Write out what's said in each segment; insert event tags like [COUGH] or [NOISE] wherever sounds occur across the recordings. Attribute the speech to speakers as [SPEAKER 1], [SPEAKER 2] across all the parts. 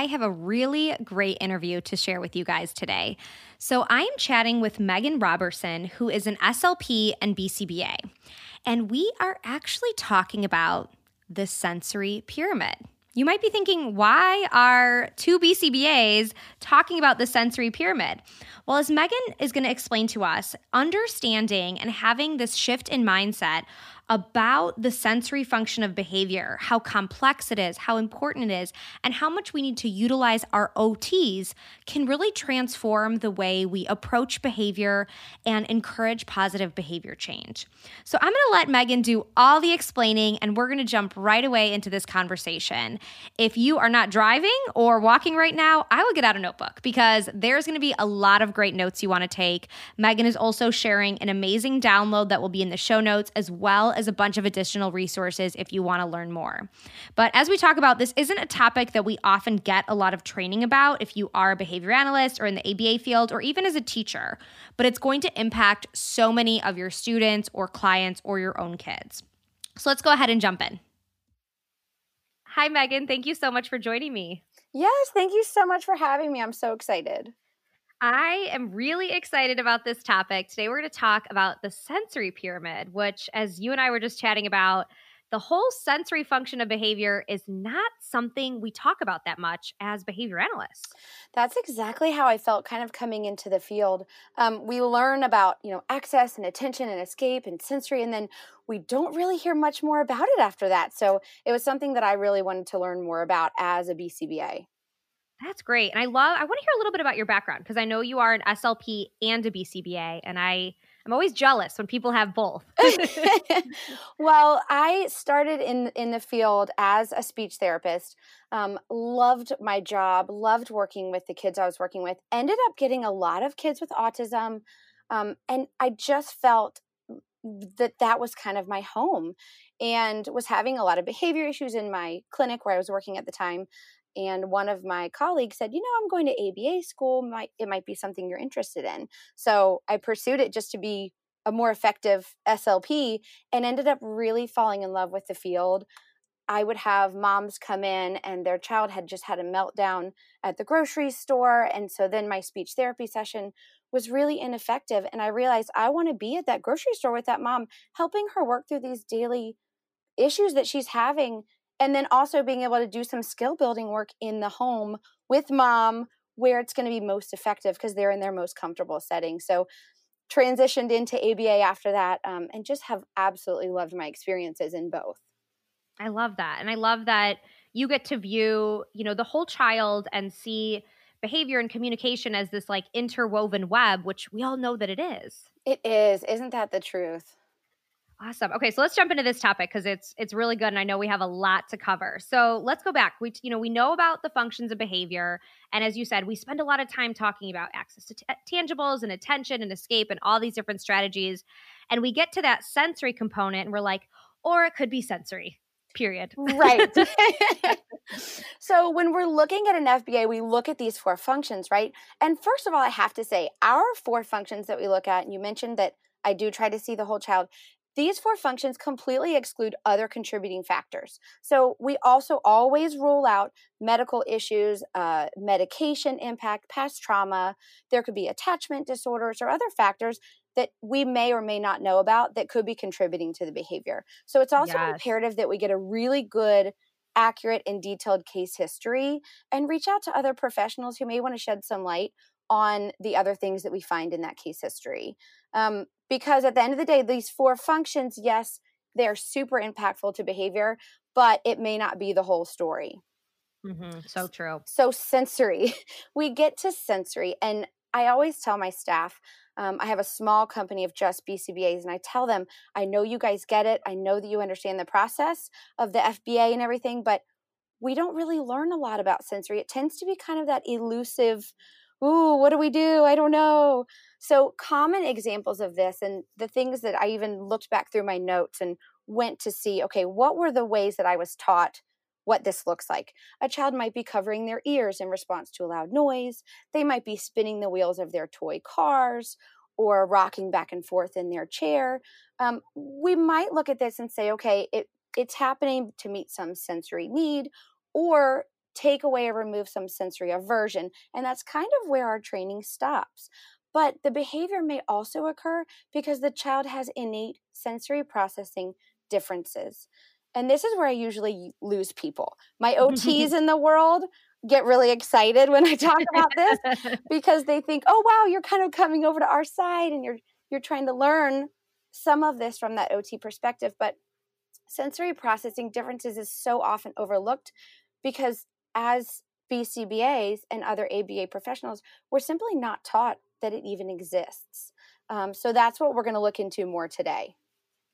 [SPEAKER 1] I have a really great interview to share with you guys today. So, I am chatting with Meghan Roberson, who is an SLP and BCBA. And we are actually talking about the sensory pyramid. You might be thinking, why are two BCBAs talking about the sensory pyramid? Well, as Meghan is going to explain to us, understanding and having this shift in mindset about the sensory function of behavior, how complex it is, how important it is, and how much we need to utilize our OTs can really transform the way we approach behavior and encourage positive behavior change. So I'm to let Meghan do all the explaining and we're to jump right away into this conversation. If you are not driving or walking right now, I would get out a notebook because there's to be a lot of great notes you want to take. Meghan is also sharing an amazing download that will be in the show notes as well as a bunch of additional resources if you want to learn more. But as we talk about, this isn't a topic that we often get a lot of training about if you are a behavior analyst or in the ABA field or even as a teacher, but it's going to impact so many of your students or clients or your own kids. So let's go ahead and jump in. Hi, Meghan. Thank you so much for joining me.
[SPEAKER 2] Yes, thank you so much for having me. I'm so excited.
[SPEAKER 1] I am really excited about this topic. Today, we're going to talk about the sensory pyramid, which, as you and I were just chatting about, the whole sensory function of behavior is not something we talk about that much as behavior analysts.
[SPEAKER 2] That's exactly how I felt kind of coming into the field. Um, we learn about, you know, access and attention and escape and sensory, and then we don't really hear much more about it after that. So it was something that I really wanted to learn more about as a BCBA.
[SPEAKER 1] That's great. And I love I want to hear a little bit about your background because I know you are an SLP and a BCBA and I I'm always jealous when people have both. [LAUGHS] [LAUGHS]
[SPEAKER 2] well, I started in in the field as a speech therapist. Um, loved my job, loved working with the kids I was working with. Ended up getting a lot of kids with autism, um, and I just felt that that was kind of my home, and was having a lot of behavior issues in my clinic where I was working at the time and one of my colleagues said you know i'm going to aba school might it might be something you're interested in so i pursued it just to be a more effective slp and ended up really falling in love with the field i would have moms come in and their child had just had a meltdown at the grocery store and so then my speech therapy session was really ineffective. And I realized I want to be at that grocery store with that mom, helping her work through these daily issues that she's having. And then also being able to do some skill building work in the home with mom where it's going to be most effective because they're in their most comfortable setting. So, transitioned into ABA after that um, and just have absolutely loved my experiences in both.
[SPEAKER 1] I love that. And I love that you get to view, you know, the whole child and see behavior and communication as this like interwoven web, which we all know that it is.
[SPEAKER 2] It is. Isn't that the truth?
[SPEAKER 1] Awesome. Okay, so let's jump into this topic because it's it's really good, and I know we have a lot to cover. So let's go back. We you know we know about the functions of behavior, and as you said, we spend a lot of time talking about access to t- uh, tangibles and attention and escape and all these different strategies, and we get to that sensory component, and we're like, or it could be sensory period.
[SPEAKER 2] Right. [LAUGHS] so when we're looking at an FBA, we look at these four functions, right? And first of all, I have to say, our four functions that we look at, and you mentioned that I do try to see the whole child. These four functions completely exclude other contributing factors. So we also always rule out medical issues, uh, medication impact, past trauma. There could be attachment disorders or other factors that we may or may not know about that could be contributing to the behavior. So it's also yes. imperative that we get a really good, accurate, and detailed case history and reach out to other professionals who may want to shed some light on the other things that we find in that case history. Um, because at the end of the day, these four functions, yes, they're super impactful to behavior, but it may not be the whole story.
[SPEAKER 1] Mm-hmm. So true.
[SPEAKER 2] So, sensory. [LAUGHS] We get to sensory, and I always tell my staff, um, I have a small company of just BCBAs, and I tell them, I know you guys get it. I know that you understand the process of the FBA and everything, but we don't really learn a lot about sensory. It tends to be kind of that elusive, ooh, what do we do? I don't know. So, common examples of this, and the things that I even looked back through my notes and went to see, okay, what were the ways that I was taught what this looks like. A child might be covering their ears in response to a loud noise. They might be spinning the wheels of their toy cars or rocking back and forth in their chair. Um, we might look at this and say, okay, it, it's happening to meet some sensory need or take away or remove some sensory aversion. And that's kind of where our training stops. But the behavior may also occur because the child has innate sensory processing differences. And this is where I usually lose people. My OTs [LAUGHS] in the world get really excited when I talk about this [LAUGHS] because they think, "Oh wow, you're kind of coming over to our side and you're you're trying to learn some of this from that OT perspective." But sensory processing differences is so often overlooked because as BCBAs and other ABA professionals, we're simply not taught that it even exists. Um, so that's what we're going to look into more today.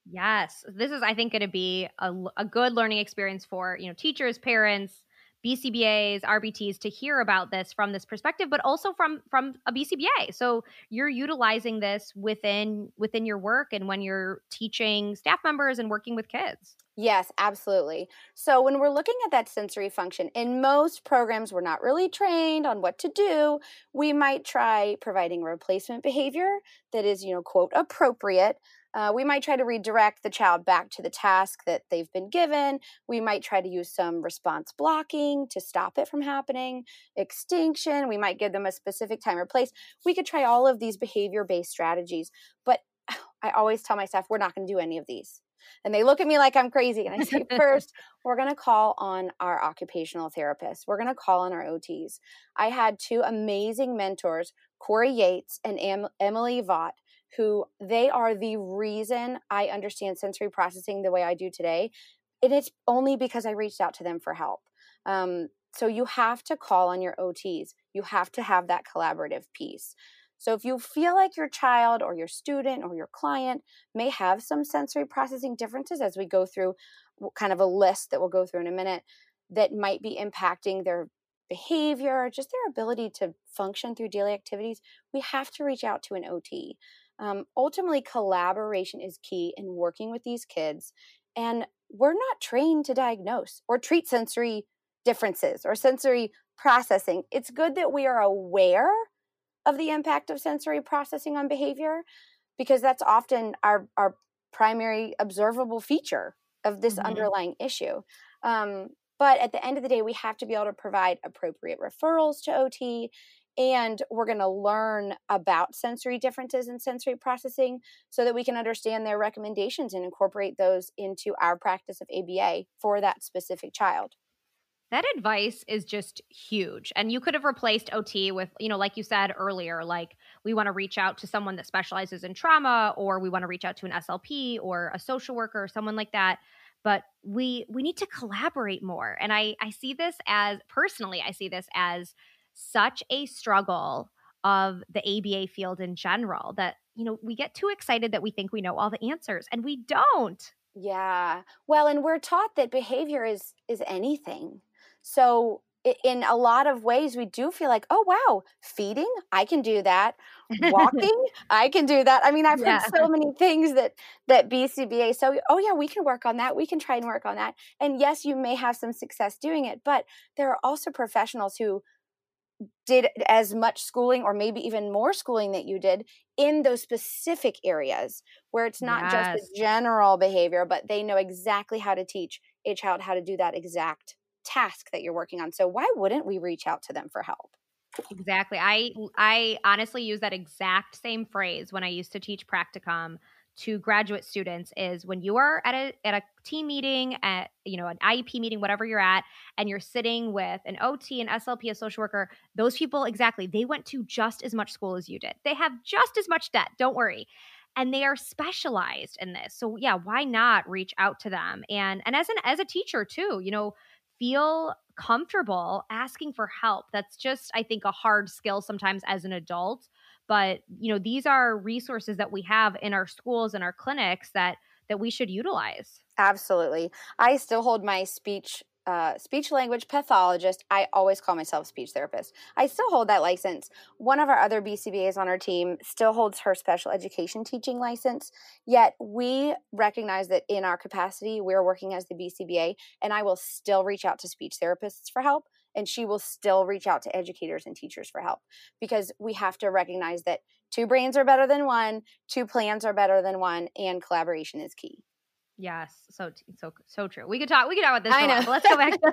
[SPEAKER 1] Yes, this is I think going to be a, a good learning experience for you know teachers, parents, BCBAs, RBTs to hear about this from this perspective, but also from from a BCBA. So you're utilizing this within within your work and when you're teaching staff members and working with kids.
[SPEAKER 2] Yes, absolutely. So when we're looking at that sensory function, in most programs we're not really trained on what to do. We might try providing replacement behavior that is, you know, quote appropriate uh, we might try to redirect the child back to the task that they've been given. We might try to use some response blocking to stop it from happening, extinction. We might give them a specific time or place. We could try all of these behavior based strategies, but [SIGHS] I always tell my staff, we're not going to do any of these. And they look at me like I'm crazy. And I say, [LAUGHS] first, we're going to call on our occupational therapists. We're going to call on our OTs. I had two amazing mentors, Corey Yates and Am- Emily Vaught, who they are the reason I understand sensory processing the way I do today. And it's only because I reached out to them for help. Um, so you have to call on your OTs. You have to have that collaborative piece. So if you feel like your child or your student or your client may have some sensory processing differences as we go through kind of a list that we'll go through in a minute that might be impacting their behavior, just their ability to function through daily activities, we have to reach out to an OT. Um, ultimately, collaboration is key in working with these kids. And we're not trained to diagnose or treat sensory differences or sensory processing. It's good that we are aware of the impact of sensory processing on behavior because that's often our, our primary observable feature of this mm-hmm. underlying issue. Um, but at the end of the day, we have to be able to provide appropriate referrals to OT and we're going to learn about sensory differences and sensory processing so that we can understand their recommendations and incorporate those into our practice of ABA for that specific child.
[SPEAKER 1] That advice is just huge. And you could have replaced OT with, you know, like you said earlier, like we want to reach out to someone that specializes in trauma or we want to reach out to an SLP or a social worker or someone like that. But we we need to collaborate more. And I I see this as personally, I see this as such a struggle of the ABA field in general that, you know, we get too excited that we think we know all the answers and we don't.
[SPEAKER 2] Yeah. Well, and we're taught that behavior is is anything. So in a lot of ways we do feel like, "Oh wow, feeding, I can do that. [LAUGHS] Walking, I can do that." I mean, I've yeah. heard so many things that that BCBA so, "Oh yeah, we can work on that. We can try and work on that." And yes, you may have some success doing it, but there are also professionals who did as much schooling or maybe even more schooling that you did in those specific areas where it's not yes. just the general behavior but they know exactly how to teach a child how to do that exact task that you're working on. So why wouldn't we reach out to them for help?
[SPEAKER 1] Exactly. I i honestly use that exact same phrase when i used to teach practicum to graduate students is when you are at a at a team meeting at you know an IEP meeting whatever you're at and you're sitting with an OT an SLP a social worker those people exactly they went to just as much school as you did. They have just as much debt don't worry. And they are specialized in this. So yeah why not reach out to them? And and as an as a teacher too you know feel comfortable asking for help. That's just i think a hard skill sometimes as an adult but you know these are resources that we have in our schools and our clinics that that we should utilize
[SPEAKER 2] absolutely i still hold my speech uh, speech language pathologist. I always call myself speech therapist. I still hold that license. One of our other BCBAs on our team still holds her special education teaching license. Yet we recognize that in our capacity, we're working as the BCBA, and I will still reach out to speech therapists for help and she will still reach out to educators and teachers for help because we have to recognize that two brains are better than one, two plans are better than one, and collaboration is key.
[SPEAKER 1] Yes, so so so true. We could talk. We could talk about this. I know. Let's go back. To,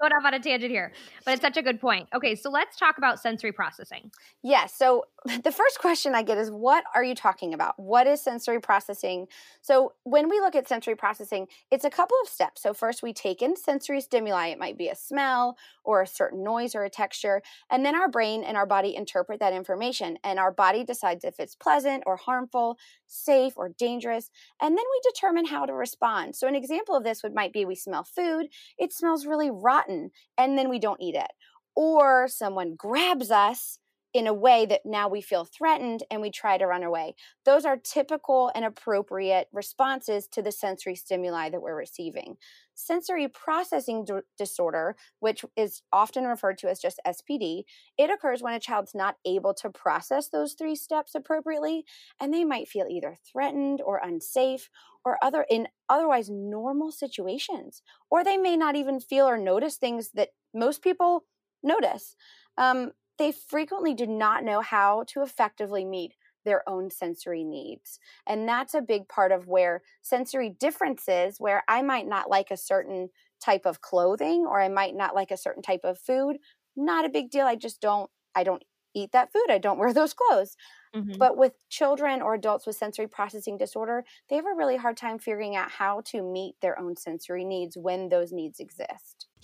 [SPEAKER 1] going off on a tangent here, but it's such a good point. Okay, so let's talk about sensory processing.
[SPEAKER 2] Yes. Yeah, so [LAUGHS] the first question I get is, "What are you talking about? What is sensory processing?" So when we look at sensory processing, it's a couple of steps. So first, we take in sensory stimuli. It might be a smell or a certain noise or a texture, and then our brain and our body interpret that information, and our body decides if it's pleasant or harmful, safe or dangerous, and then we determine how to respond. So, an example of this would might be we smell food, it smells really rotten, and then we don't eat it. Or someone grabs us in a way that now we feel threatened and we try to run away. Those are typical and appropriate responses to the sensory stimuli that we're receiving. Sensory processing d- disorder, which is often referred to as just SPD, it occurs when a child's not able to process those three steps appropriately and they might feel either threatened or unsafe or other in otherwise normal situations or they may not even feel or notice things that most people notice. Um, they frequently do not know how to effectively meet their own sensory needs. And that's a big part of where sensory differences, where I might not like a certain type of clothing or I might not like a certain type of food, not a big deal. I just don't I don't eat that food. I don't wear [LAUGHS] those clothes. Mm-hmm. But with children or adults with sensory processing disorder, they have a really hard time figuring out how to meet their own sensory needs when those needs exist.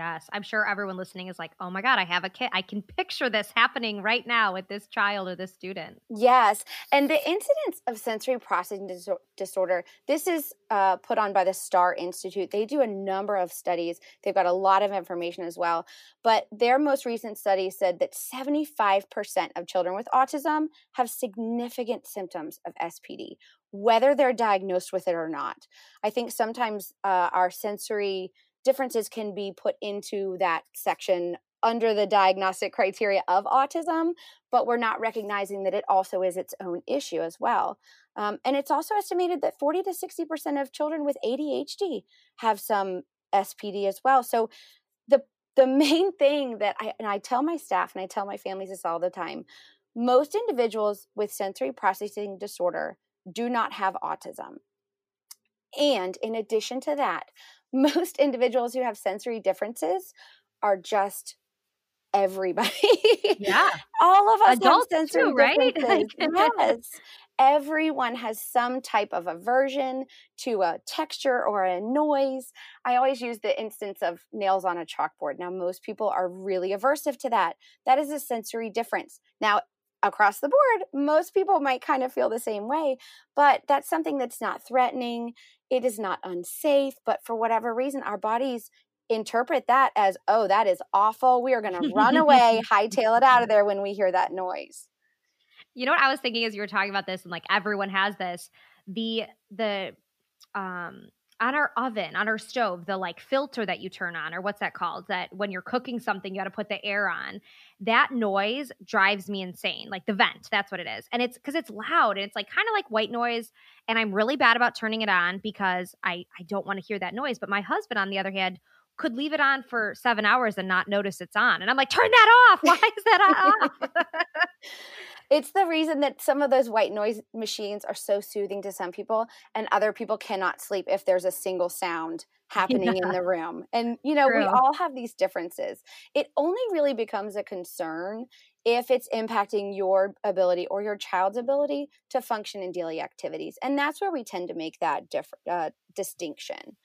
[SPEAKER 1] Yes, I'm sure everyone listening is like, "Oh my god, I have a kid. I can picture this happening right now with this child or this student."
[SPEAKER 2] Yes, and the incidence of sensory processing dis- disorder. This is uh, put on by the Star Institute. They do a number of studies. They've got a lot of information as well. But their most recent study said that 75% of children with autism have significant symptoms of SPD, whether they're diagnosed with it or not. I think sometimes uh, our sensory differences can be put into that section under the diagnostic criteria of autism, but we're not recognizing that it also is its own issue as well. Um, and it's also estimated that 40 to 60% of children with ADHD have some SPD as well. So the the [LAUGHS] main thing that I and I tell my staff and I tell my families this all the time, most individuals with sensory processing disorder do not have autism. And in addition to that, most individuals who have sensory differences are just everybody.
[SPEAKER 1] Yeah. [LAUGHS]
[SPEAKER 2] All of us
[SPEAKER 1] Adults
[SPEAKER 2] have sensory
[SPEAKER 1] too, right? [LAUGHS]
[SPEAKER 2] differences. yes. Everyone has some type of aversion to a texture or a noise. I always use the instance of nails on a chalkboard. Now, most people are really aversive to that. That is a sensory difference. Now, across the board, most people might kind of feel the same way, but that's something that's not threatening. It is not unsafe, but for whatever reason, our bodies interpret that as, oh, that is awful. We are going to run away, [LAUGHS] hightail it out of there when we hear that noise.
[SPEAKER 1] You know what I was thinking as you were talking about this, and like everyone has this. The the um on our oven, on our stove, the like filter that you turn on, or what's that called? That when you're cooking something, you got to put the air on. That noise drives me insane. Like the vent, that's what it is. And it's because it's loud and it's like kind of like white noise. And I'm really bad about turning it on because I, I don't want to hear that noise. But my husband, on the other hand, could leave it on for seven hours and not notice it's on. And I'm like, turn that off. Why is that off? [LAUGHS] [LAUGHS]
[SPEAKER 2] It's the reason that some of those white noise machines are so soothing to some people, and other people cannot sleep if there's a single sound happening yeah. in the room. And, you know, True. we all have these differences. It only really becomes a concern if it's impacting your ability or your child's ability to function in daily activities. And that's where we tend to make that diff- uh, distinction.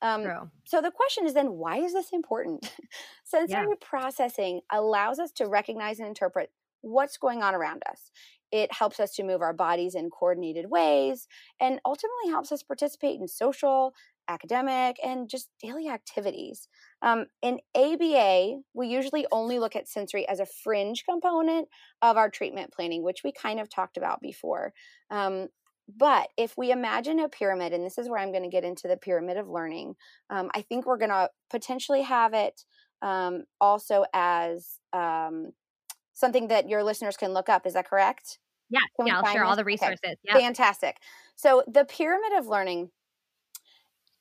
[SPEAKER 2] Um, so the question is then, why is this important? [LAUGHS] Sensory yeah. processing allows us to recognize and interpret what's going on around us. It helps us to move our bodies in coordinated ways and ultimately helps us participate in social, academic, and just daily activities. Um, in ABA, we usually only look at sensory as a fringe component of our treatment planning, which we kind of talked about before. Um, but if we imagine a pyramid, and this is where I'm going to get into the pyramid of learning, um, I think we're going to potentially have it um, also as um, something that your listeners can look up. Is that correct?
[SPEAKER 1] Yeah, yeah, I'll share this? all the resources. Okay.
[SPEAKER 2] Yeah. Fantastic. So the pyramid of learning,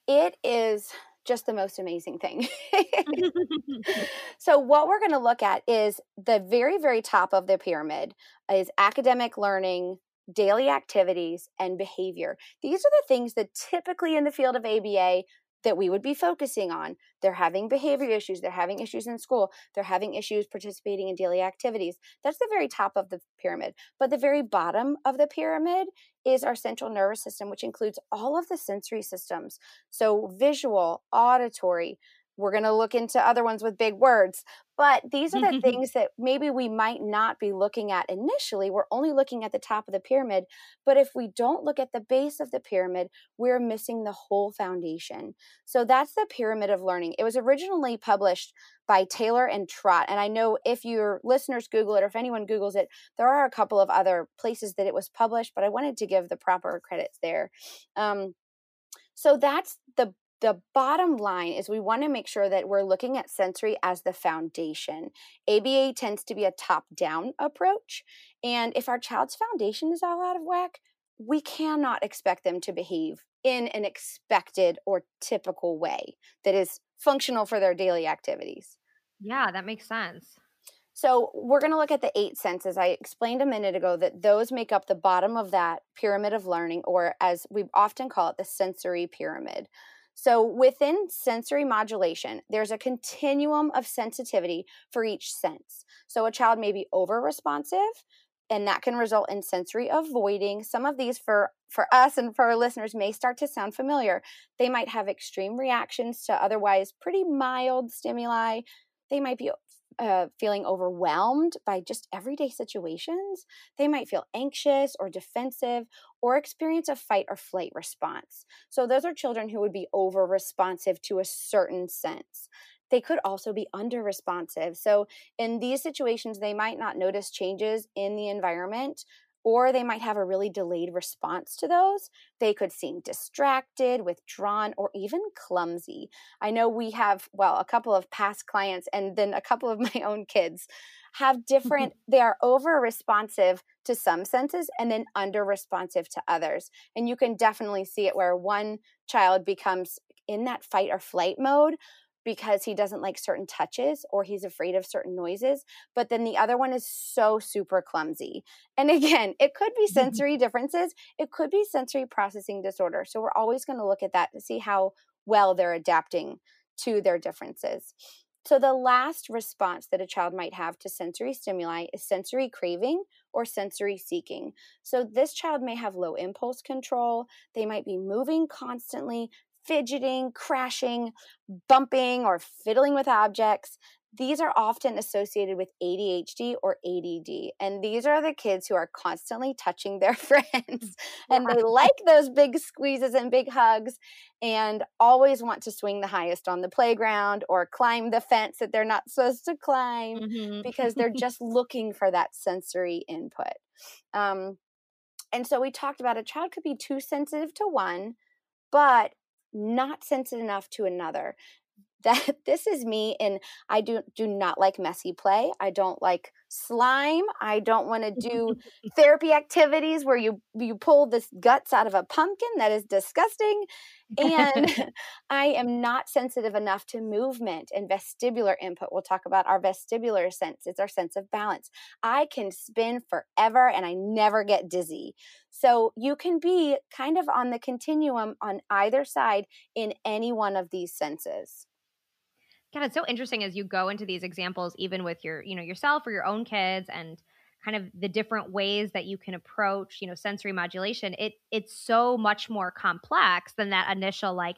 [SPEAKER 2] it is just the most amazing thing. [LAUGHS] [LAUGHS] so what we're going to look at is the very very top of the pyramid is academic learning, daily activities and behavior. These are the things that typically in the field of ABA that we would be focusing on. They're having behavior issues, they're having issues in school, they're having issues participating in daily activities. That's the very top of the pyramid. But the very bottom of the pyramid is our central nervous system, which includes all of the sensory systems. So, visual, auditory, we're going to look into other ones with big words but these are the [LAUGHS] things that maybe we might not be looking at initially we're only looking at the top of the pyramid but if we don't look at the base of the pyramid we're missing the whole foundation so that's the pyramid of learning it was originally published by taylor and Trott. and i know if your listeners google it or if anyone googles it there are a couple of other places that it was published but i wanted to give the proper credits there um, so that's the the bottom line is we want to make sure that we're looking at sensory as the foundation. ABA tends to be a top down approach. And if our child's foundation is all out of whack, we cannot expect them to behave in an expected or typical way that is functional for their daily activities.
[SPEAKER 1] Yeah, that makes sense.
[SPEAKER 2] So, we're going to look at the eight senses. I explained a minute ago that those make up the bottom of that pyramid of learning, or as we often call it, the sensory pyramid. So, within sensory modulation, there's a continuum of sensitivity for each sense. So, a child may be over responsive, and that can result in sensory avoiding. Some of these for for us and for our listeners may start to sound familiar. They might have extreme reactions to otherwise pretty mild stimuli. They might be uh, feeling overwhelmed by just everyday situations. They might feel anxious or defensive or experience a fight or flight response. So, those are children who would be over responsive to a certain sense. They could also be under responsive. So, in these situations, they might not notice changes in the environment or they might have a really delayed response to those. They could seem distracted, withdrawn, or even clumsy. I know we have, well, a couple of past clients and then a couple of [LAUGHS] my own kids have different, [LAUGHS] they are over responsive to some senses and then under responsive to others. And you can definitely see it where one child becomes in that fight or flight mode because he doesn't like certain touches or he's afraid of certain noises. But then the other one is so super clumsy. And [LAUGHS] again, it could be [LAUGHS] sensory differences, it could be sensory processing disorder. So we're always going to look at that to see how well they're adapting to their differences. So, the last response that a child might have to sensory stimuli is sensory craving or sensory seeking. So, this child may have low impulse control. They might be moving constantly, fidgeting, crashing, bumping, or fiddling with objects. These are often associated with ADHD or ADD. And these are the kids who are constantly touching their [LAUGHS] friends. and they like those big squeezes and big hugs and always want to swing the highest on the playground or climb the fence that they're not supposed to climb mm-hmm. because they're just looking for that sensory input. Um, and so we talked about a child could be too sensitive to one, but not sensitive enough to another that [LAUGHS] this is me and i do do not like messy play. I don't like slime. I don't want to do [LAUGHS] therapy activities where you you pull the guts out of a pumpkin that is disgusting and [LAUGHS] i am not sensitive enough to movement and vestibular input. We'll talk about our vestibular sense it's our sense of balance. I can spin forever and i never get dizzy. So you can be kind of on the continuum on either side in any one of these senses.
[SPEAKER 1] God, it's so interesting as you go into these examples, even with your, you know, yourself or your own kids and kind of the different ways that you can approach, you know, sensory modulation. It it's so much more complex than that initial like,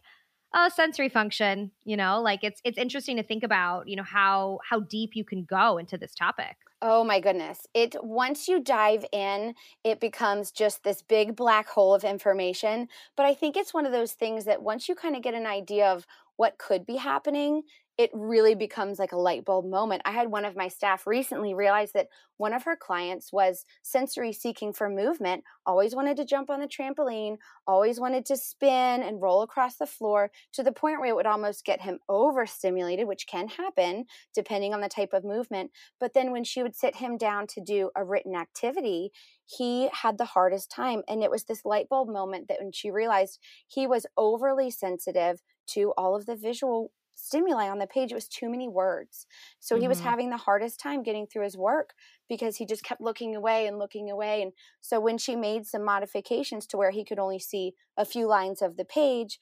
[SPEAKER 1] oh, sensory function, you know, like it's it's interesting to think about, you know, how how deep you can go into this topic.
[SPEAKER 2] Oh my goodness. It once you dive in, it becomes just this big black hole of information, but I think it's one of those things that once you kind of get an idea of what could be happening, it really becomes like a light bulb moment. I had one of my staff recently realize that one of her clients was sensory seeking for movement, always wanted to jump on the trampoline, always wanted to spin and roll across the floor to the point where it would almost get him overstimulated, which can happen depending on the type of movement. But then when she would sit him down to do a written activity, he had the hardest time. And it was this light bulb moment that when she realized he was overly sensitive to all of the visual stimuli on the page. It was too many words. So mm-hmm. he was mm-hmm. having the hardest time getting through his work because he just kept looking away and looking away. And so when she made some modifications to where he could only see a few lines of the page,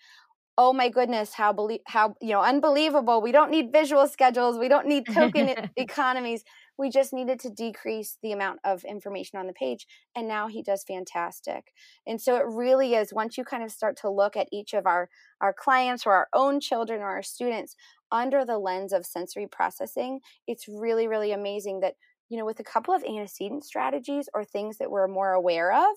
[SPEAKER 2] oh my goodness how belie- how you know unbelievable we don't need visual schedules we don't need token [LAUGHS] economies we just needed to decrease the amount of information on the page. And now he does fantastic. And so it really is once you kind of start to look at each of our, our clients or our own children or our students under the lens of sensory processing, it's really, really amazing that, you know, with a couple of antecedent strategies or things that we're more aware of,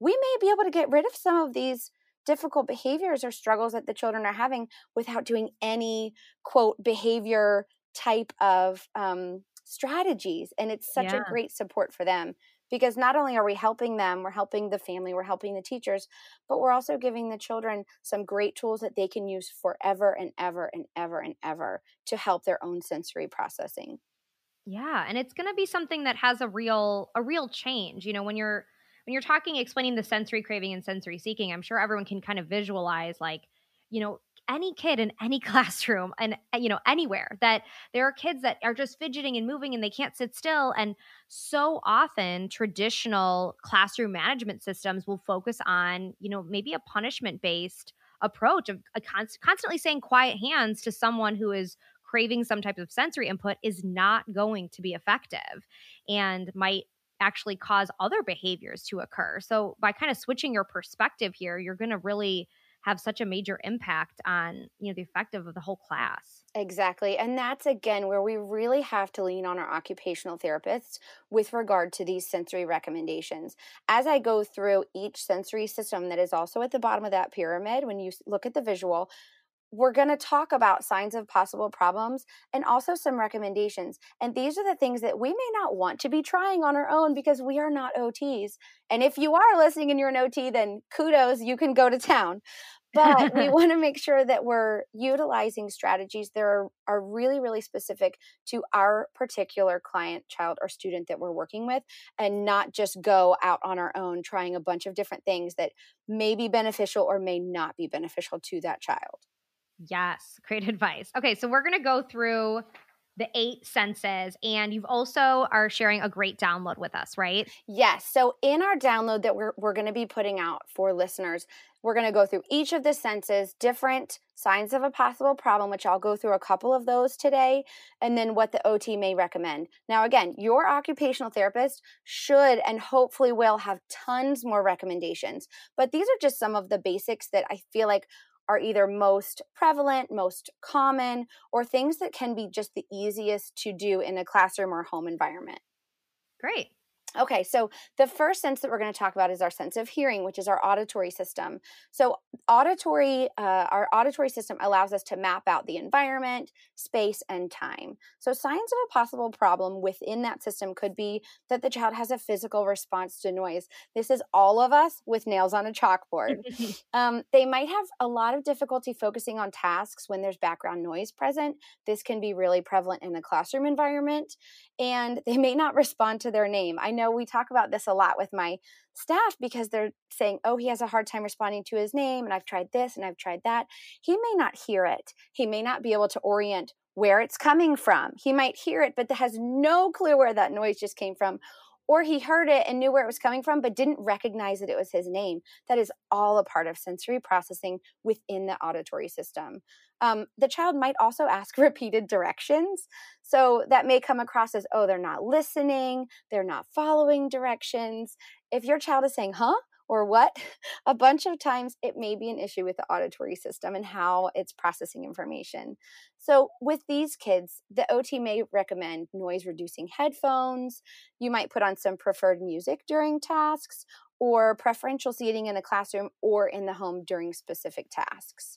[SPEAKER 2] we may be able to get rid of some of these difficult behaviors or struggles that the children are having without doing any quote behavior type of um, strategies and it's such yeah. a great support for them because not only are we helping them, we're helping the family, we're helping the teachers, but we're also giving the children some great tools that they can use forever and ever and ever and ever to help their own sensory processing.
[SPEAKER 1] Yeah, and it's going to be something that has a real a real change. You know, when you're when you're talking explaining the sensory craving and sensory seeking, I'm sure everyone can kind of visualize like, you know, any kid in any [LAUGHS] classroom and uh, you know anywhere that there are kids that are just fidgeting and moving and they can't sit still and so often traditional classroom management systems will focus on you know maybe a punishment based approach of a const- constantly saying quiet hands to someone who is craving some type of sensory input is not going to be effective and might actually cause other behaviors to occur. So by kind of switching your perspective here, you're going to really have such a major impact on, you know, the effective of the whole class.
[SPEAKER 2] Exactly. And that's again where we really have to lean on our occupational therapists with regard to these sensory recommendations. As I go through each sensory system that is also at the bottom of that pyramid, when you look at the visual, we're going to talk about signs of possible problems and also some recommendations. And these are the things that we may not want to be trying on our own because we are not OTs. And if you are listening and you're an OT, then kudos, you can go to town. But we [LAUGHS] want to make sure that we're utilizing strategies that are, are really, really specific to our particular client, child, or student that we're working with, and not just go out on our own trying a bunch of different things that may be beneficial or may not be beneficial to that child.
[SPEAKER 1] Yes, great [LAUGHS] advice. Okay, so we're going to go through the eight senses and you've also are sharing a great download with us, right?
[SPEAKER 2] Yes. So in our download that we're we're going to be putting out for listeners, we're going to go through each of the senses, different signs of a possible problem, which I'll go through a couple of those today, and then what the OT may recommend. Now, again, your occupational therapist should and hopefully will have tons more recommendations, but these are just some of the basics that I feel like are either most prevalent, most common, or things that can be just the easiest to do in a classroom or home environment.
[SPEAKER 1] Great.
[SPEAKER 2] Okay, so the first sense that we're going to talk about is our sense of hearing, which is our auditory system. So, auditory, uh, our auditory system allows us to map out the environment, space, and time. So, signs of a possible problem within that system could be that the child has a physical response to noise. This is all of us with nails on a chalkboard. [LAUGHS] um, they might have a lot of difficulty focusing on tasks when there's background noise present. This can be really prevalent in the classroom environment, and they may not [LAUGHS] respond to their name. I know know we talk about this a lot with my staff because they're saying, oh, he has a hard time responding to his name, and I've tried this and I've tried that. He may not hear it, he may not be able to orient where it's coming from. He might hear it, but has no clue where that noise just came from. Or he heard it and knew where it was coming from, but didn't recognize that it was his name. That is all a part of sensory processing within the auditory system. Um, the child might also ask [LAUGHS] repeated directions. So that may come across as, oh, they're not listening, they're not following directions. If your child is saying, huh? Or what? [LAUGHS] A bunch of times it may be an issue with the auditory system and how it's processing information. So, with these kids, the OT may recommend noise reducing headphones. You might put on some preferred music during tasks or preferential seating in the classroom or in the home during specific tasks.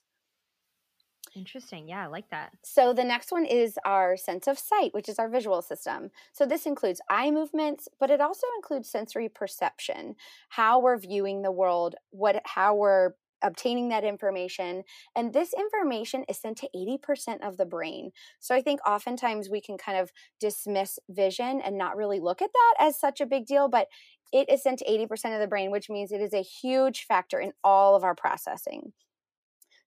[SPEAKER 1] Interesting. Yeah, I like that.
[SPEAKER 2] So the next one is our sense of sight, which is our visual system. So this includes eye movements, but it also includes sensory perception, how we're viewing the world, what how we're obtaining that information. And this information is sent to 80% of the brain. So I think oftentimes we can kind of dismiss vision and not really look at that as such a big deal, but it is sent to 80% of the brain, which means it is a huge factor in all of our processing.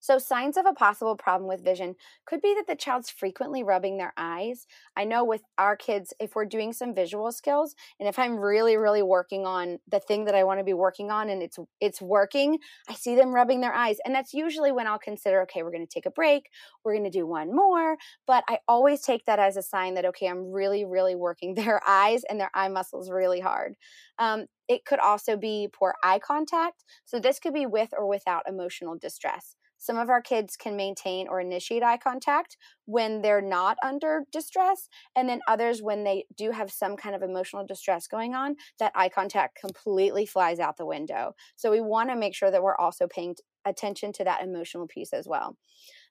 [SPEAKER 2] So, signs of a possible problem with vision could be that the child's frequently rubbing their eyes. I know with our kids, if we're doing some visual skills, and if I'm really, really working on the thing that I want to be working on and it's it's working, I see them rubbing their eyes. And that's usually when I'll consider, okay, we're going to take a break, we're going to do one more. But I always take that as a sign that, okay, I'm really, really working [LAUGHS] their eyes and their eye muscles really hard. Um, it could also be poor eye contact. So, this could be with or without emotional distress. Some of our kids can maintain or initiate eye contact when they're not under distress. And then others, when they do have some kind of emotional distress going on, that eye contact completely flies out the window. So we want to make sure that we're also paying attention to that emotional piece as well.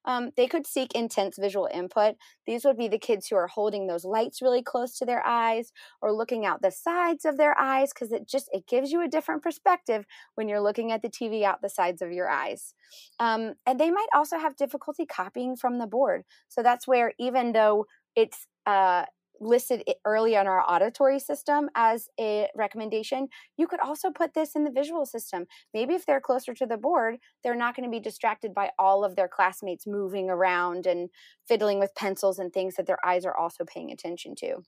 [SPEAKER 2] Um, they could seek intense visual input. These would be the kids who are holding those lights really close to their eyes or looking out the sides of their eyes because it just it gives you a different perspective when you're looking at the TV out the sides of your eyes. Um, and they might also have difficulty copying from the board. So that's where even though it's uh, listed early on our auditory system as a recommendation, you could also put this in the visual system. Maybe if they're closer to the board, they're not going to be distracted by all of their classmates moving around and fiddling with pencils and things that their eyes are also paying attention to.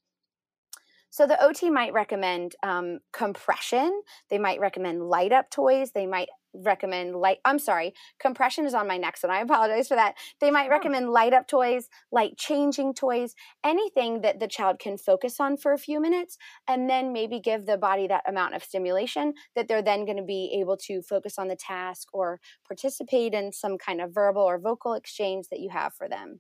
[SPEAKER 2] So the OT might recommend um, compression. They might recommend light up toys. They might recommend light i'm sorry compression is on my next one i apologize for that they might recommend light up toys light changing toys anything that the child can focus on for a few minutes and then maybe give the body that amount of stimulation that they're then going to be able to focus on the task or participate in some kind of verbal or vocal exchange that you have for them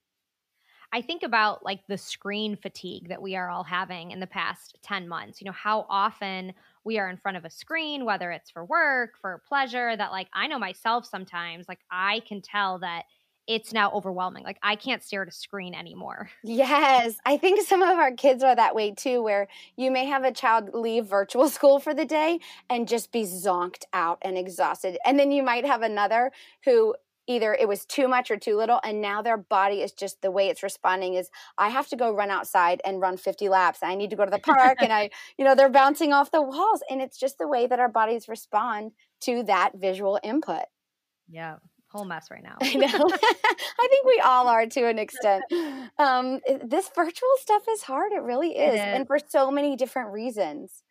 [SPEAKER 1] I think about like the screen fatigue that we are all having in the past 10 months. You know, how often we are in front of a screen, whether it's for work, for pleasure, that like I know myself sometimes, like I can tell that it's now overwhelming. Like I can't stare at a screen anymore. [LAUGHS]
[SPEAKER 2] Yes. I think some of our kids are that way too, where you may have a child leave virtual [LAUGHS] school for the day and just be zonked out and exhausted. And then you might have another who either it was too much or too little and now their body is just the way it's responding is i have to go run outside and run 50 laps i need to go to the park and i [LAUGHS] you know they're bouncing off the walls and it's just the way that our bodies respond to that visual input.
[SPEAKER 1] Yeah whole mess right now.
[SPEAKER 2] I know. [LAUGHS] I think we all are to an extent. [LAUGHS] Um, this virtual stuff is hard it really is, it is. and for so many different reasons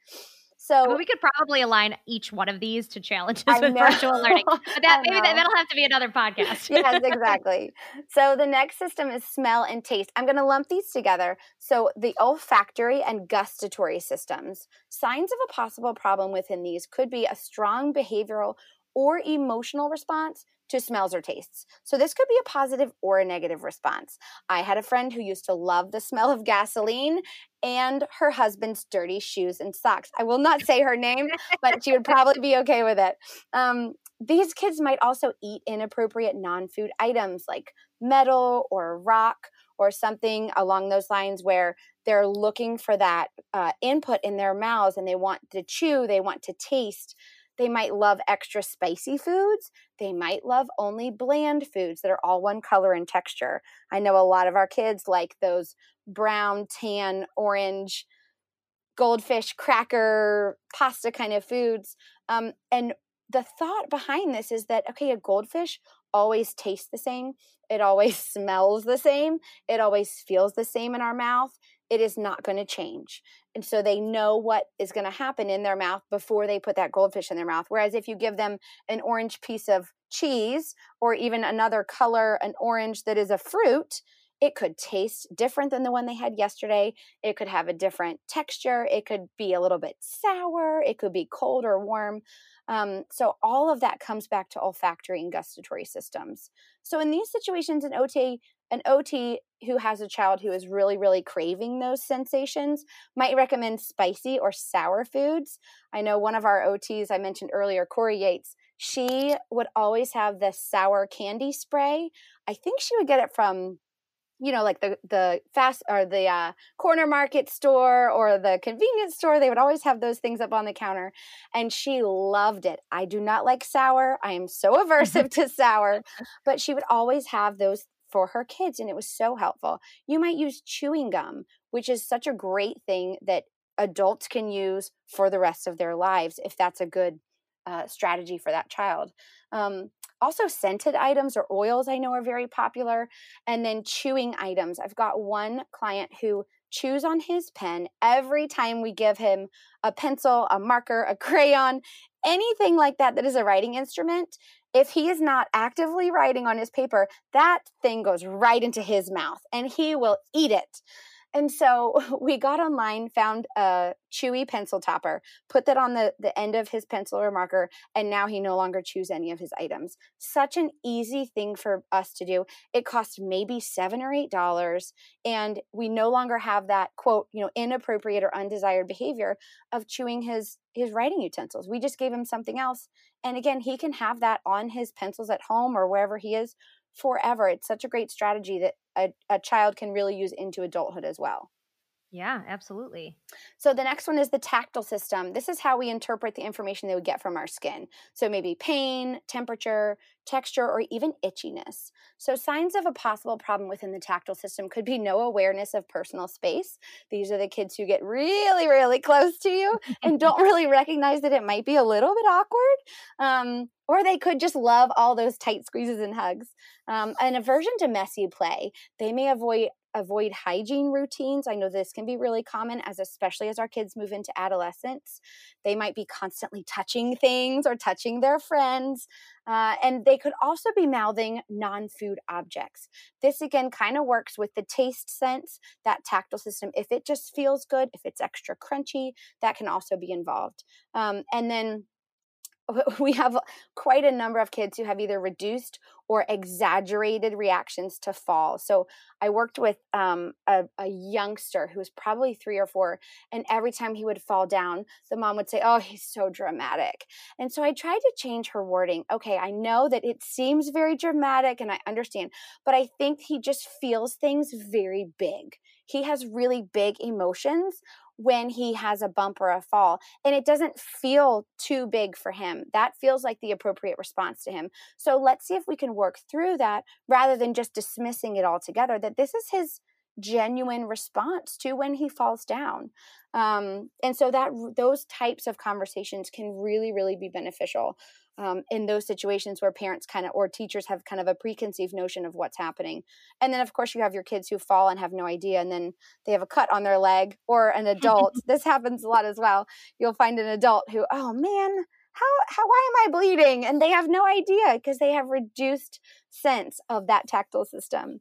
[SPEAKER 2] so
[SPEAKER 1] I mean, we could probably align each one of these to challenges I [LAUGHS] with know. virtual learning. [LAUGHS] But that maybe that, that'll have to be another podcast. [LAUGHS]
[SPEAKER 2] yes, exactly. So the next system is smell and taste. I'm going to lump these together. So the olfactory and gustatory systems. Signs of a possible problem within these could be a strong behavioral or emotional response to smells or tastes. So this could be a positive or a negative response. I had a friend who used to love the smell of gasoline and her husband's dirty shoes and socks. I will not say her name, but she would probably be okay with it. Um, these kids might also eat inappropriate non food items like metal or rock or something along those lines where they're looking for that uh, input in their mouths and they want to chew, they want to taste. They might love extra spicy foods. They might love only bland foods that are all one color and texture. I know a lot of our kids like those brown, tan, orange, goldfish, cracker, pasta kind of foods. Um, and the thought behind this is that, okay, a goldfish always tastes the same, it always [LAUGHS] smells the same, it always feels the same in our mouth it is not going to change. And so they know what is going to happen in their mouth before they put that goldfish in their mouth. Whereas if you give them an orange piece of cheese or even another color, an orange that is a fruit, it could taste different than the one they had yesterday. It could have a different texture. It could be a little bit sour. It could be cold or warm. Um, so all of that comes back to olfactory and gustatory systems. So in these situations, an OT, an OT who has a child who is really, really craving those sensations might recommend spicy or sour foods. I know one of our OTs I mentioned earlier, Corey Yates, she would always have the sour candy spray. I think she would get it from you know like the the fast or the uh, corner market store or the convenience store they would always have those things up on the counter and she loved it i do not like sour i am so [LAUGHS] aversive to sour but she would always have those for her kids and it was so helpful. You might use chewing gum, which is such a great thing that adults can use for the rest of their lives if that's a good uh, strategy for that child. Um, also, scented items or oils I know are very popular. And then chewing items. I've got one client who chews on his pen every time we give him a pencil, a marker, a [LAUGHS] crayon, anything like that that is a writing instrument if he is not actively writing on his paper, that thing goes right into his mouth and he will eat it. And so [LAUGHS] we got online, found a chewy pencil topper, put that on the, the end of his pencil or marker, and now he no longer chews any of his items. Such an easy thing for us to do. It costs maybe seven or eight dollars, and we no longer have that quote, you know, inappropriate or undesired behavior of chewing his his writing utensils. We just gave him something else. And again, he can have that on his pencils at home or wherever he is forever. It's such a great strategy that a, a child can really use into adulthood as well.
[SPEAKER 1] Yeah, absolutely.
[SPEAKER 2] So the next one is the tactile system. This is how we interpret the information that we get from our skin. So maybe pain, temperature, texture, or even itchiness. So signs of a possible problem within the tactile system could be no awareness of personal space. These are the kids who get really, really close to you and don't [LAUGHS] really recognize that it might be a little bit awkward. Um, or they could just love all those tight squeezes and hugs. Um, an aversion to messy play. They may avoid avoid hygiene routines. I know this can be really common as especially as our kids move into adolescence. They might be constantly touching things or touching their friends. Uh, and they could also be mouthing non food objects. This again kind of works with the taste sense, that tactile system. If it just feels good, if it's extra crunchy, that can also be involved. Um, and then [LAUGHS] we have quite a number of kids who have either reduced or exaggerated reactions to fall. So I worked with um, a, a, youngster who was probably three or four, and every time he would fall down, the mom would say, Oh, he's so dramatic. And so I tried to change her wording. Okay, I know that it seems very dramatic and I understand, but I think he just feels things very big. He has really big emotions when he has a bump or a fall and it doesn't feel too big for him. That feels like the appropriate response to him. So let's see if we can work through that rather than just dismissing it altogether that this is his genuine response to when he falls down. Um, and so that those types of conversations can really really be beneficial um, in those situations where parents kind of or teachers have kind of a preconceived notion of what's happening. And then of course you have your kids who fall and have no idea and then they have a cut on their leg or an adult. [LAUGHS] This happens a lot as well. You'll find an adult who oh man how, how why am i bleeding? And they have no idea because they have reduced sense of that tactile system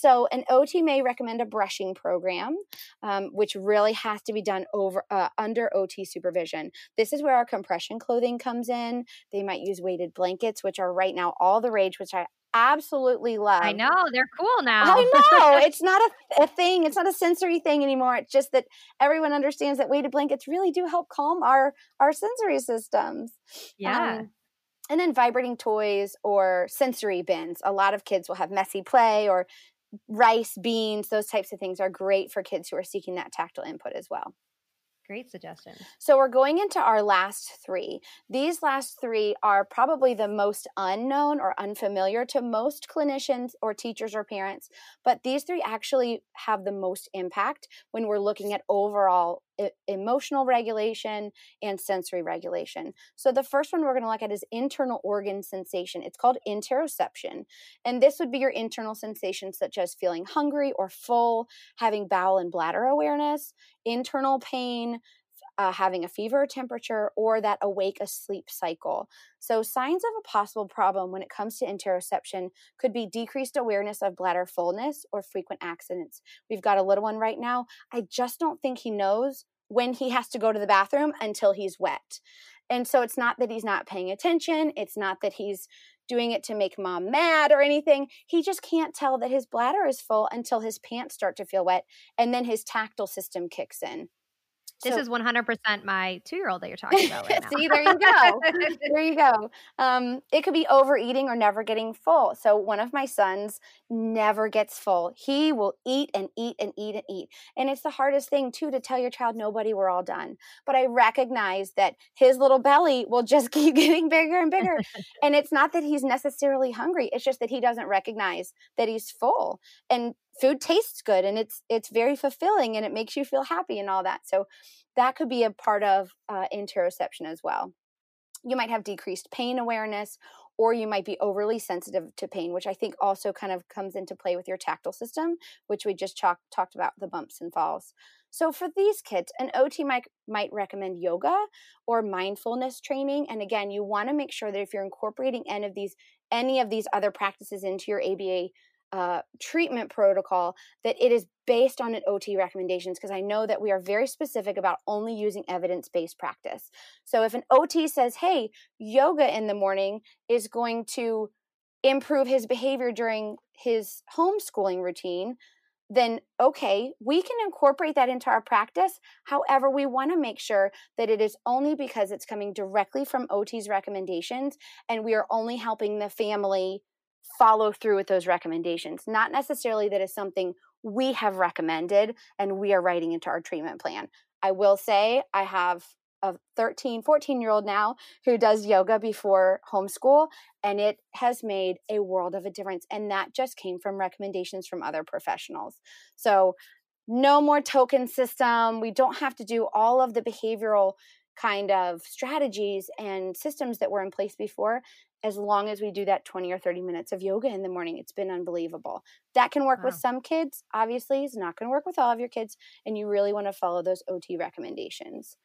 [SPEAKER 2] So, an OT may recommend a brushing program, um, which really has to be done over uh, under OT supervision. This is where our compression clothing comes in. They might use weighted blankets, which are right now all the rage, which I absolutely love.
[SPEAKER 1] I know they're cool now.
[SPEAKER 2] I know [LAUGHS] it's not a, a, thing. It's not a sensory thing anymore. It's just that everyone understands that weighted blankets really do help calm our our sensory systems.
[SPEAKER 1] Yeah. Um,
[SPEAKER 2] and then vibrating toys or sensory bins. A lot of kids will have messy play or rice, beans, those types of things are great for kids who are seeking that tactile input as well.
[SPEAKER 1] Great suggestion.
[SPEAKER 2] So we're going into our last three. These last three are probably the most unknown or unfamiliar to most clinicians or teachers or parents, but these three actually have the most impact when we're looking at overall emotional regulation and sensory regulation. So the first one we're going to look at is internal organ sensation. It's called interoception. And this would be your internal sensations such as feeling hungry or full, having bowel and bladder awareness, internal pain, uh, having a fever or temperature, or that awake asleep cycle. So, signs of a possible problem when it comes to interoception could be decreased awareness of bladder fullness or frequent accidents. We've got a little one right now. I just don't think he knows when he has to go to the bathroom until he's wet. And so it's not that he's not paying attention, it's not that he's doing it to make mom mad or anything. He just can't tell that his bladder is full until his pants start to feel wet and then his tactile system kicks in.
[SPEAKER 1] This so, is 100% my two year old that you're talking about right [LAUGHS]
[SPEAKER 2] See, there you go. [LAUGHS] there you go. Um, it could be overeating or never getting full. So, one of my sons never gets full. He will eat and eat and eat and eat. And it's the hardest thing, too, to tell your child, nobody, we're all done. But I recognize that his little belly will just [LAUGHS] keep getting bigger and bigger. and it's not that he's necessarily hungry, it's just that he doesn't recognize that he's full. And food tastes good and it's it's very fulfilling and it makes you feel happy and all that so that could be a part of uh, interoception as well. You might have decreased pain awareness or you might be overly sensitive to pain which i think also kind of comes into play with your tactile system which we just talk, talked about the bumps and falls. So for these kids an ot might, might recommend yoga or mindfulness training and again you want to make sure that if you're incorporating any of these any of these other practices into your aba uh, treatment protocol that it is based on an OT recommendations because I know that we are very specific about only using evidence based practice. So if an OT says, hey, yoga in the morning is going to improve his behavior during his homeschooling routine, then okay, we can incorporate that into our practice. However, we want to make sure that it is only because it's coming directly from OT's recommendations and we are only helping the family follow through with those recommendations. Not necessarily that is something we have recommended and we are writing into our treatment plan. I will say I have a 13, 14 year old now who does yoga before homeschool, and it has made a world of a difference. And that just came from recommendations from other professionals. So, no more token system. We don't have to do all of the behavioral kind of strategies and systems that were in place before as long as we do that 20 or 30 minutes of yoga in the morning. It's been unbelievable. That can work wow. with some kids, obviously, it's not going to work with all of your kids, and you really want to follow those OT recommendations.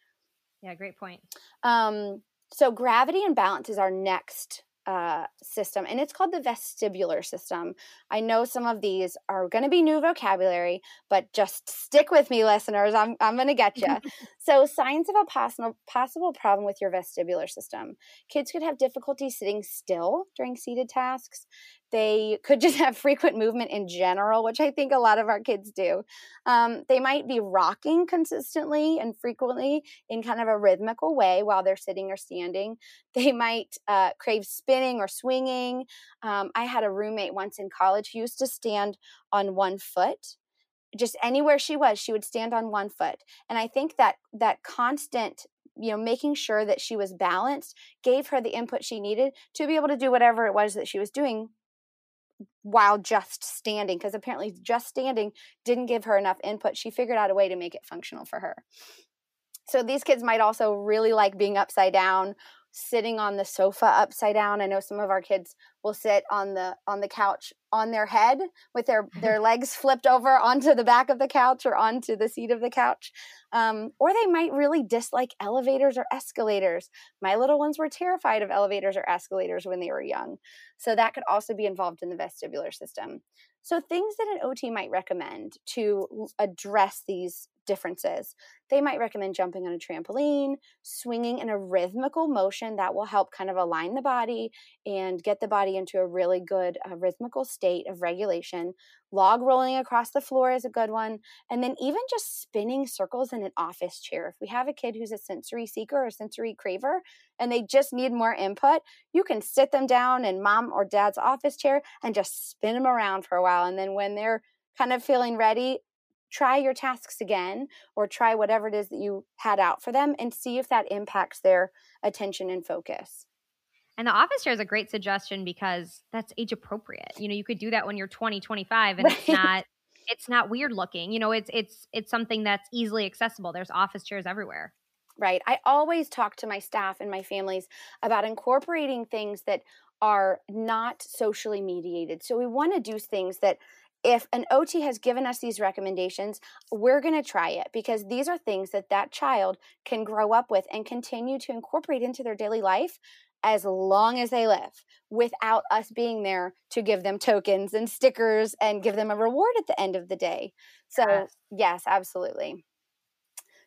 [SPEAKER 1] Yeah, great point.
[SPEAKER 2] Um, so, gravity and balance is our next uh, system, and it's called the vestibular system. I know some of these are going to be new vocabulary, but just stick with me, listeners. I'm, I'm going to get you. [LAUGHS] so, signs of a possible, possible problem with your vestibular system. Kids could have difficulty sitting still during seated tasks. They could just [LAUGHS] have frequent movement in general, which I think a lot of our kids do. Um, they might be rocking consistently and frequently in kind of a rhythmical way while they're sitting or standing. [LAUGHS] They might uh, crave spinning or swinging. Um, I had a roommate once in college who used to stand on one foot just anywhere she was she would stand on one foot and i think that that constant you know making sure that she was balanced gave her the input she needed to be able to do whatever it was that she was doing while just standing because apparently just standing didn't give her enough input. She figured out a way to make it functional for her. So these kids might also really like being upside down sitting on the sofa upside down. I know some of our kids will sit on the on the couch on their head with their [LAUGHS] their legs flipped over onto the back of the couch or onto the seat of the couch. Um, or they might really dislike elevators or escalators. My little ones were terrified of elevators or escalators when they were young. So that could also be involved in the vestibular system. So, things that an OT might recommend to address these differences. They might recommend jumping on a trampoline, swinging in a rhythmical motion that will help kind of align the body and get the body into a really good uh, rhythmical state of regulation. Log rolling across the floor is a good one. And then even just spinning circles in an office chair. If we have a kid who's a sensory seeker or sensory craver and they just need more input, you can sit them down in mom or dad's office chair and just spin them around for a while. And then when they're kind of feeling ready, try your tasks again or try whatever it is that you had out for them and see if that impacts their attention and focus.
[SPEAKER 1] And the office chair is a great suggestion because that's age appropriate. You know, you could do that when you're 20, 25 and right. it's not it's not weird looking. You know, it's it's it's something that's easily accessible. There's office chairs everywhere.
[SPEAKER 2] Right. I always talk to my staff and my families about incorporating things that are not socially mediated. So we want to do things that if an OT has given us these recommendations, we're going to try it because these are things that that child can grow up with and continue to incorporate into their daily life as long as they live without us being there to give them tokens and stickers and give them a reward at the end of the day. So, yes, yes absolutely.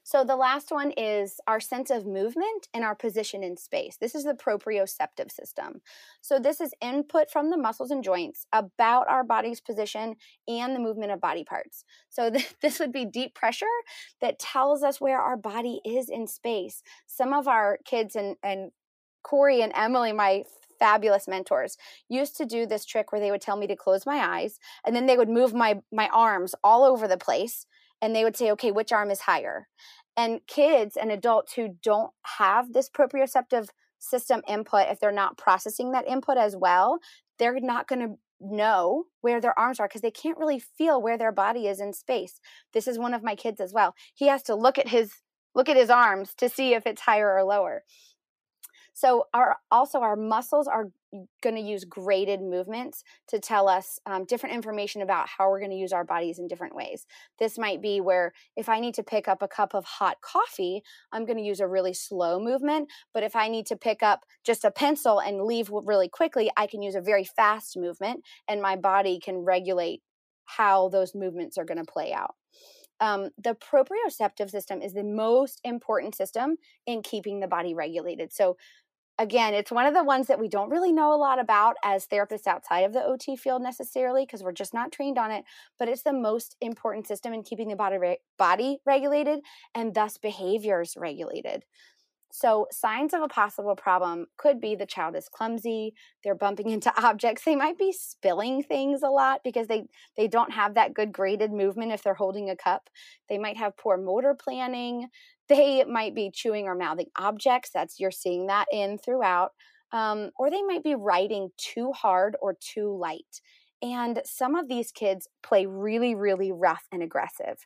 [SPEAKER 2] So the last one is our sense of movement and our position in space. This is the proprioceptive system. So this is input from the muscles and joints about our body's position and the movement of body parts. So [LAUGHS] th- this would be deep pressure that tells us where our body is in space. Some of our kids and, and Corey and Emily, my fabulous mentors used to do this trick where they would tell me to close my eyes and then they would move my my arms all over the place and they would say okay which arm is higher and kids and adults who don't have this proprioceptive system input, if they're not processing that input as well, they're not going to know where their arms are because they can't really feel where their body is in space. This is one of my kids as well. He has to look at his look at his arms to see if it's higher or lower. So our also our muscles are going to use graded movements to tell us um, different information about how we're going to use our bodies in different ways. This might be where if I need to pick up a cup of hot coffee, I'm going to use a really slow movement. But if I need to pick up just a pencil and leave really quickly, I can use a very fast movement, and my body can regulate how those movements are going to play out um, the proprioceptive system is the most important system in keeping the body regulated. So, again, it's one of the ones that we don't really know a lot about as therapists outside of the OT field necessarily because we're just not trained on it, but it's the most important system in keeping the body re- body regulated and thus behaviors regulated. So, signs of a possible problem could be the child is clumsy, they're bumping [LAUGHS] into objects, they might be spilling things a lot because they they don't have that good graded movement if they're holding a cup. They might have poor motor planning. They might be chewing or mouthing objects. That's you're seeing that in throughout. Um, or they might be writing too hard or too light. And some of these kids play really, really rough and aggressive.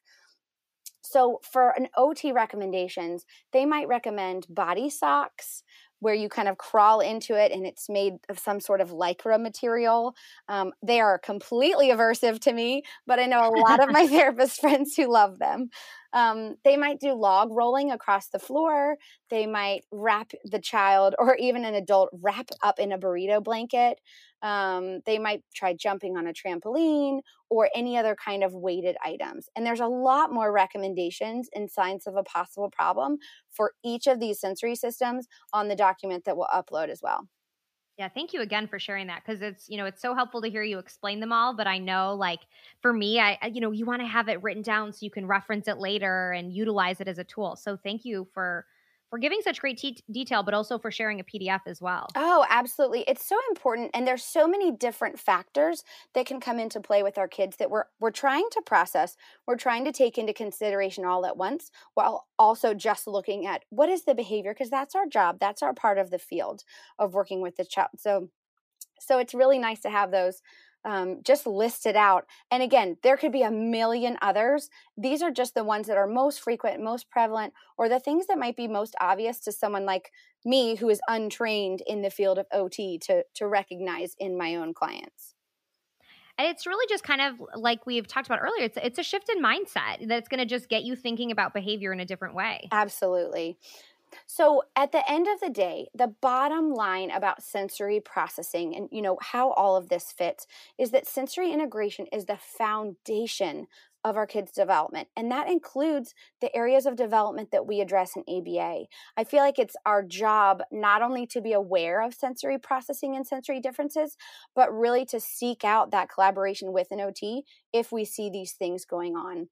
[SPEAKER 2] So for an OT recommendations, they might recommend body socks where you kind of crawl into it and it's made of some sort of lycra material. Um, they are completely aversive to me, but I know a lot of my [LAUGHS] therapist [LAUGHS] friends who love them. Um, they might do log rolling across the floor. They might wrap the child or even an adult wrap up in a burrito blanket. Um, they might try jumping on a trampoline or any other kind of weighted items. And there's a lot more recommendations and signs of a possible problem for each of these sensory systems on the document that we'll upload as well.
[SPEAKER 1] Yeah, thank you again for sharing that because it's you know it's so helpful to hear you explain them all. But I know like for me, I you know you want to have it written down so you can reference it later and utilize it as a tool. So thank you for for giving such great te- detail, but also for sharing a PDF as well.
[SPEAKER 2] Oh, absolutely. It's so important. And there's so many different factors that can come into play with our kids that we're, we're trying to process. We're trying to take into consideration all at once while also just looking at what is the behavior, because that's our job. That's our part of the field of working with the child. So, so it's really nice to have those um, just it out. And again, there could be a million others. These are just the ones that are most frequent, most prevalent, or the things that might be most obvious to someone like me who is untrained in the field of OT to, to recognize in my own clients.
[SPEAKER 1] And it's really just kind of like we've talked about earlier. It's it's a shift in mindset that's going to just get you thinking about behavior in a different way.
[SPEAKER 2] Absolutely. So at the end of the day, the bottom line about sensory processing and you know how all of this fits is that sensory integration is the foundation of our kids' development. And that includes the areas of development that we address in ABA. I feel like it's our job not only to be aware of sensory processing and sensory differences, but really to seek out that collaboration with an OT if we see these things going on.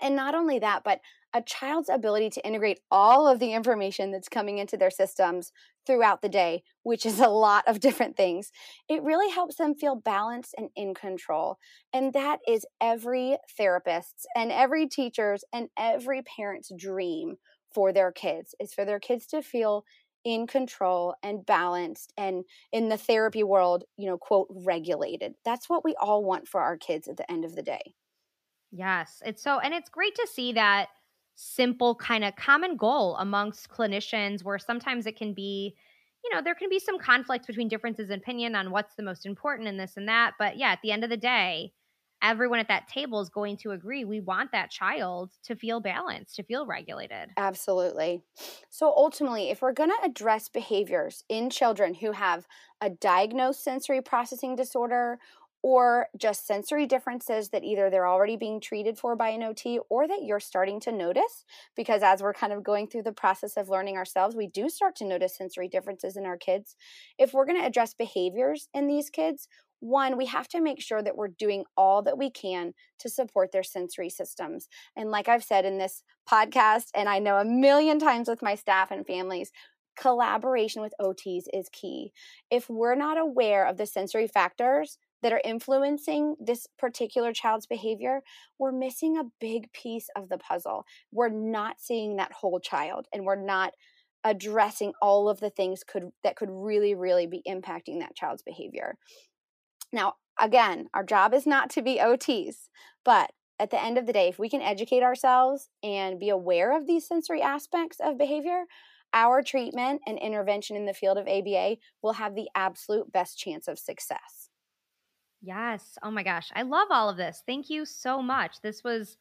[SPEAKER 2] And not only that, but a child's ability to integrate all of the information that's coming into their systems throughout the day, which is a lot of different things, it really helps them feel balanced and in control. And that is every therapist's and every teacher's and every parent's dream for their kids is for their kids to feel in control and balanced and in the therapy world, you know, quote, regulated. That's what we all want for our kids at the end of the day.
[SPEAKER 1] Yes. It's so, and it's great to see that simple kind of common goal amongst clinicians where sometimes it can be, you know, there can be some conflicts between differences in opinion on what's the most important in this and that. But yeah, at the end of the day, everyone at that table is going to agree we want that child to feel balanced, to feel regulated.
[SPEAKER 2] Absolutely. So ultimately, if we're going to address behaviors in children who have a diagnosed sensory processing disorder or just sensory differences that either they're already being treated for by an OT or that you're starting to notice. Because as we're kind of going through the process of learning ourselves, we do start to notice sensory differences in our kids. If we're going to address behaviors in these kids, one, we have to make sure that we're doing all that we can to support their sensory systems. And like I've said in this podcast, and I know a million times with my staff and families, collaboration with OTs is key. If we're not aware of the sensory factors that are influencing this particular child's behavior, we're missing a big piece of the puzzle. We're not seeing that whole child and we're not addressing all of the things could that could really really be impacting that child's behavior. Now, again, our job is not to be OTs, but at the end of the day, if we can educate ourselves and be aware of these sensory aspects of behavior, our treatment and intervention in the field of ABA will have the absolute best chance of success.
[SPEAKER 1] Yes. Oh my gosh. I love all of this. Thank you so much. This was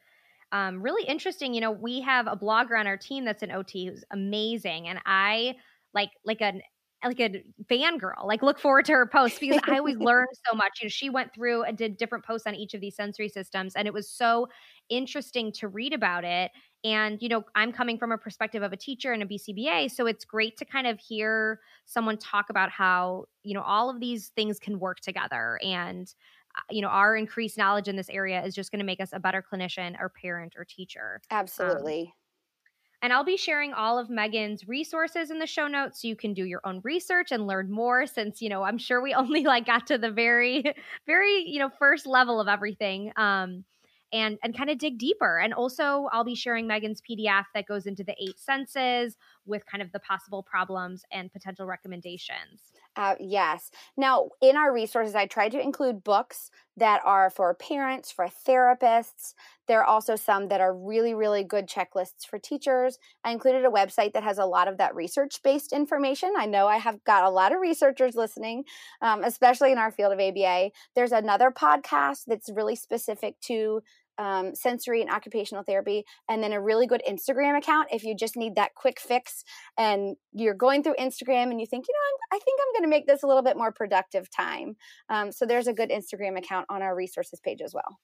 [SPEAKER 1] um, really interesting. You know, we have a blogger on our team that's an OT who's amazing. And I like like an like a fangirl. Like look forward to her posts because I always [LAUGHS] learn so much. You know, she went through and did different posts on each of these sensory systems, and it was so interesting to read about it. And you know, I'm coming from a perspective of a teacher and a BCBA, so it's great to kind of hear someone talk about how you know all of these things can work together and uh, you know our increased knowledge in this area is just going to make us a better clinician or parent or teacher
[SPEAKER 2] um, absolutely um,
[SPEAKER 1] and I'll be sharing all of Meghan's resources in the show notes so you can do your own research and learn more since, you know, I'm sure we [LAUGHS] only like got to the very very, you know, first level of everything. Um and and kind of dig deeper. And also I'll be sharing Meghan's PDF that goes into the eight senses with kind of the possible problems and potential recommendations.
[SPEAKER 2] Uh, yes. Now, in our resources, I tried to include books that are for parents, for therapists. There are also some that are really, really good checklists for teachers. I included a website that has a lot of that research based information. I know I have got a lot of researchers listening, um, especially in our field of ABA. There's another podcast that's really specific to um, sensory and occupational therapy, and then a really good Instagram account if you just need that quick fix and you're going through Instagram and you think, you know, I'm, i think I'm going to make this a little bit more productive time. Um, so there's a good Instagram account on our resources page as well.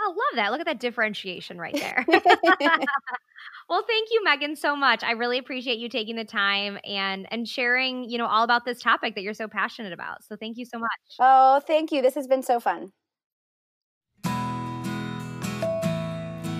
[SPEAKER 1] I love that. Look at that differentiation right there. [LAUGHS] [LAUGHS] well, thank you, Meghan, so much. I really appreciate you taking the time and and sharing, you know, all about this topic that you're so passionate about. So thank you so much.
[SPEAKER 2] Oh, thank you. This has been so fun.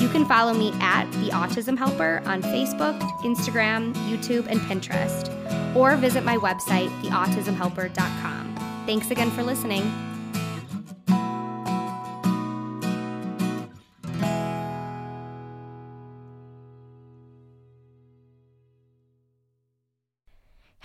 [SPEAKER 1] You can follow me at The Autism Helper on Facebook, Instagram, YouTube, and Pinterest, or visit my website, theautismhelper.com. Thanks again for listening.